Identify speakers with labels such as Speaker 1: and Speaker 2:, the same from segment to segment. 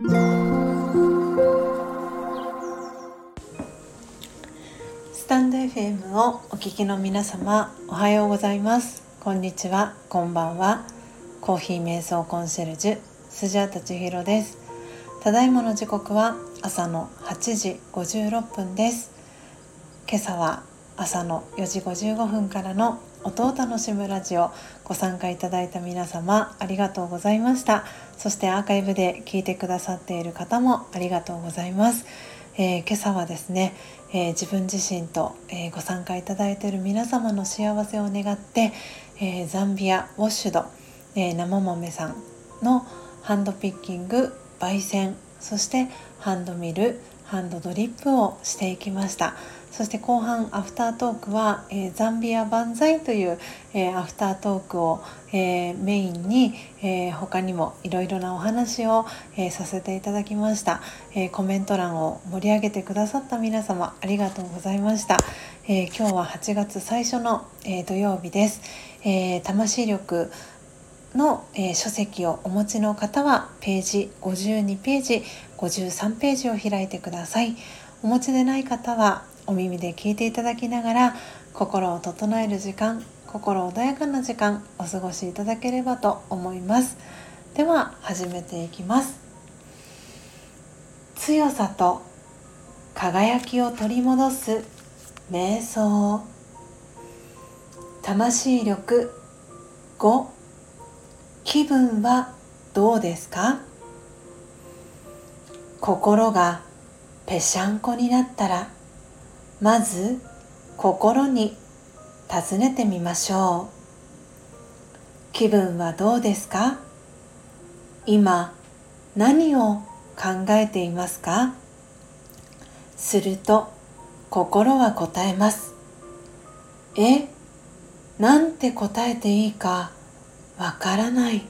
Speaker 1: スタンド FM をお聞きの皆様おはようございます。こんにちは。こんばんは。コーヒー瞑想コンシェルジュスジャータ千尋です。ただいまの時刻は朝の8時56分です。今朝は朝の4時55分からの音を楽しむラジオご参加いただいた皆様ありがとうございました。そしてアーカイブで聞いてくださっている方もありがとうございます、えー、今朝はですね、えー、自分自身と、えー、ご参加いただいている皆様の幸せを願って、えザンビアウォッシュド、え生豆さんのハンドピッキング焙煎そしてハンドミルハンドドリップをしていきました。そして後半アフタートークは、えー、ザンビア万歳という、えー、アフタートークを、えー、メインに、え他にもいろいろなお話を、えさせていただきました、えコメント欄を盛り上げてくださった皆様ありがとうございました、え今日は8月最初の、え土曜日です、え魂力の、えー、書籍をお持ちの方はページ52ページ53ページを開いてください。お持ちでない方はお耳で聞いていただきながら心を整える時間心穏やかな時間お過ごしいただければと思います。では始めていきます。強さと輝きを取り戻す瞑想。魂力。5気分はどうですか？心がぺしゃんこになったらまず心に尋ねてみましょう。気分はどうですか？今何を考えていますか？すると心は答えます。えなんて答えていいかわからない。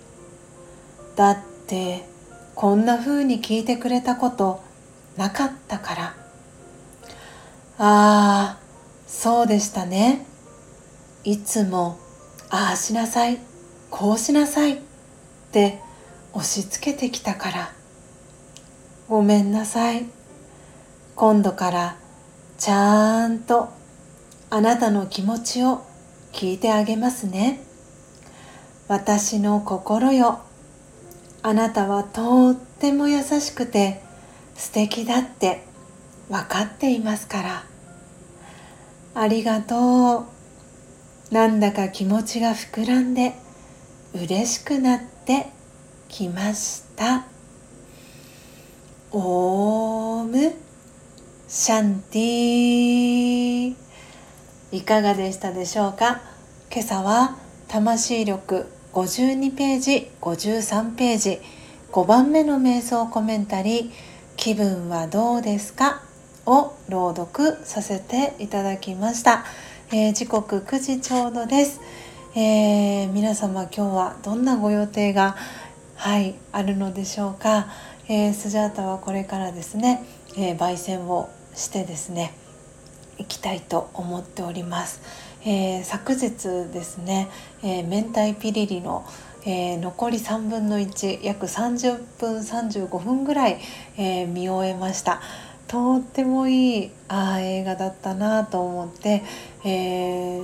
Speaker 1: だってこんな風に聞いてくれたことなかったから。ああそうでしたね。いつもああしなさいこうしなさいって押し付けてきたから。ごめんなさい。今度からちゃんとあなたの気持ちを聞いてあげますね。私の心よ。あなたはとっても優しくて素敵だって分かっていますから。ありがとう。なんだか気持ちが膨らんで嬉しくなってきました。オーム。シャンティいかがでしたでしょうか？今朝は魂力52ページ53ページ5番目の瞑想コメンタリー「気分はどうですか?」を朗読させていただきました、えー、時刻9時ちょうどです、えー、皆様今日はどんなご予定がはいあるのでしょうか、えー、スジャータはこれからですね、え焙煎をしてですね行きたいと思っております。えー、昨日ですね、えー、明太ピリリの、えー、残り3分の1約30分35分ぐらい、え見終えました。とってもいいあ映画だったなと思って、え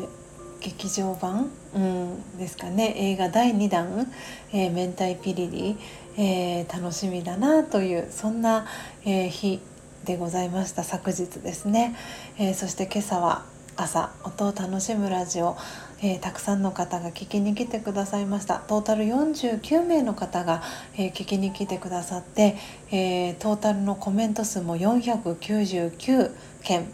Speaker 1: 劇場版、うん、ですかね。映画第2弾「え明太ピリリ」え楽しみだなというそんな、え日でございました。昨日ですね、えそして今朝は朝音を楽しむラジオ、えー、たくさんの方が聞きに来てくださいました。トータル49名の方が、えー、聞きに来てくださって、えー、トータルのコメント数も499件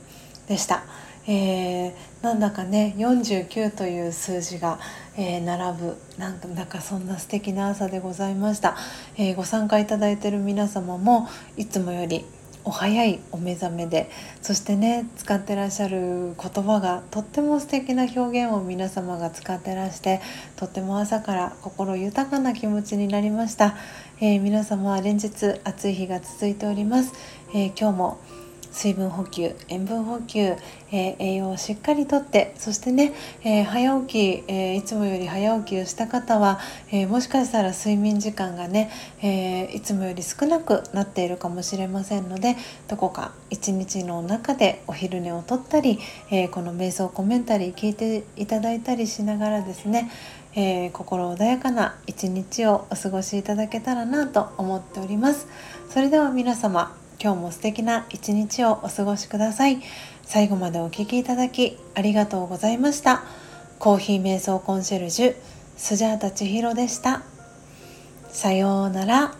Speaker 1: でした、え、なんだかね49という数字が、え、並ぶなんだかそんな素敵な朝でございました、え、ご参加いただいている皆様もいつもよりお早いお目覚めでそしてね使ってらっしゃる言葉がとっても素敵な表現を皆様が使ってらしてとっても朝から心豊かな気持ちになりました、えー、皆様は連日暑い日が続いております、えー、今日も水分補給塩分補給、えー、栄養をしっかりとってそしてね、えー、早起き、えー、いつもより早起きをした方は、えもしかしたら睡眠時間がね、えいつもより少なくなっているかもしれませんのでどこか一日の中でお昼寝をとったり、えこの瞑想コメンタリー聞いていただいたりしながらですねえー、心穏やかな一日をお過ごしいただけたらなと思っております。それでは皆様今日も素敵な一日をお過ごしください。最後までお聴きいただきありがとうございました。コーヒー瞑想コンシェルジュスジャータ千尋でした。さようなら。